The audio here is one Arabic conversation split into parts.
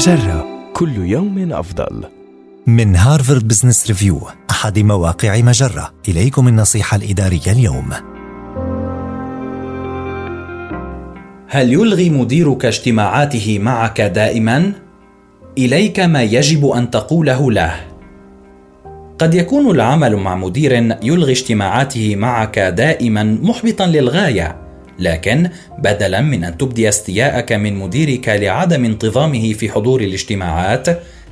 مجرة كل يوم أفضل. من هارفارد بزنس ريفيو أحد مواقع مجرة إليكم النصيحة الإدارية اليوم هل يلغي مديرك اجتماعاته معك دائما؟ إليك ما يجب أن تقوله له. قد يكون العمل مع مدير يلغي اجتماعاته معك دائما محبطا للغاية لكن بدلا من أن تبدي استياءك من مديرك لعدم انتظامه في حضور الاجتماعات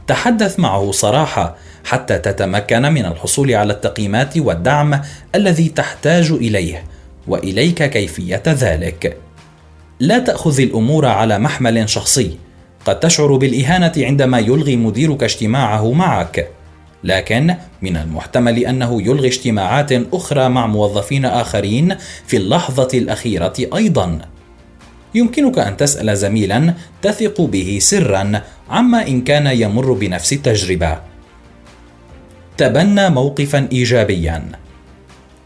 تحدث معه صراحة حتى تتمكن من الحصول على التقييمات والدعم الذي تحتاج إليه وإليك كيفية ذلك. لا تأخذ الأمور على محمل شخصي قد تشعر بالإهانة عندما يلغي مديرك اجتماعه معك. لكن من المحتمل أنه يلغي اجتماعات أخرى مع موظفين آخرين في اللحظة الأخيرة أيضا. يمكنك أن تسأل زميلا تثق به سرا عما إن كان يمر بنفس التجربة. تبنى موقفا ايجابيا.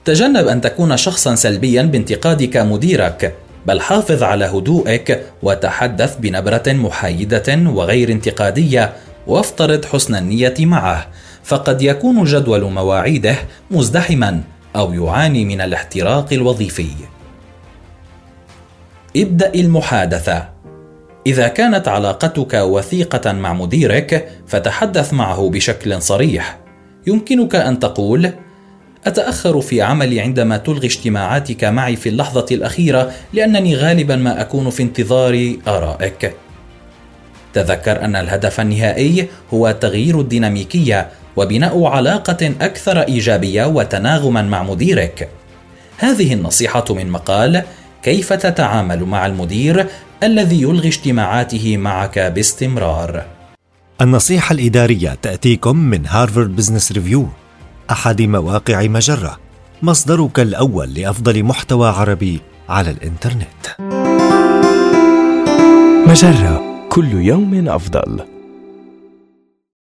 تجنب أن تكون شخصا سلبيا بانتقادك مديرك بل حافظ على هدوءك وتحدث بنبرة محايدة وغير انتقادية وافترض حسن النية معه. فقد يكون جدول مواعيده مزدحما أو يعاني من الاحتراق الوظيفي. ابدأ المحادثة. إذا كانت علاقتك وثيقة مع مديرك فتحدث معه بشكل صريح. يمكنك أن تقول أتأخر في عملي عندما تلغي اجتماعاتك معي في اللحظة الأخيرة لأنني غالبا ما أكون في انتظار آرائك. تذكر أن الهدف النهائي هو تغيير الديناميكية وبناء علاقة أكثر إيجابية وتناغما مع مديرك. هذه النصيحة من مقال كيف تتعامل مع المدير الذي يلغي اجتماعاته معك باستمرار؟ النصيحة الإدارية تأتيكم من هارفارد بزنس ريفيو أحد مواقع مجرة. مصدرك الأول لأفضل محتوى عربي على الإنترنت. مجرة كل يوم أفضل.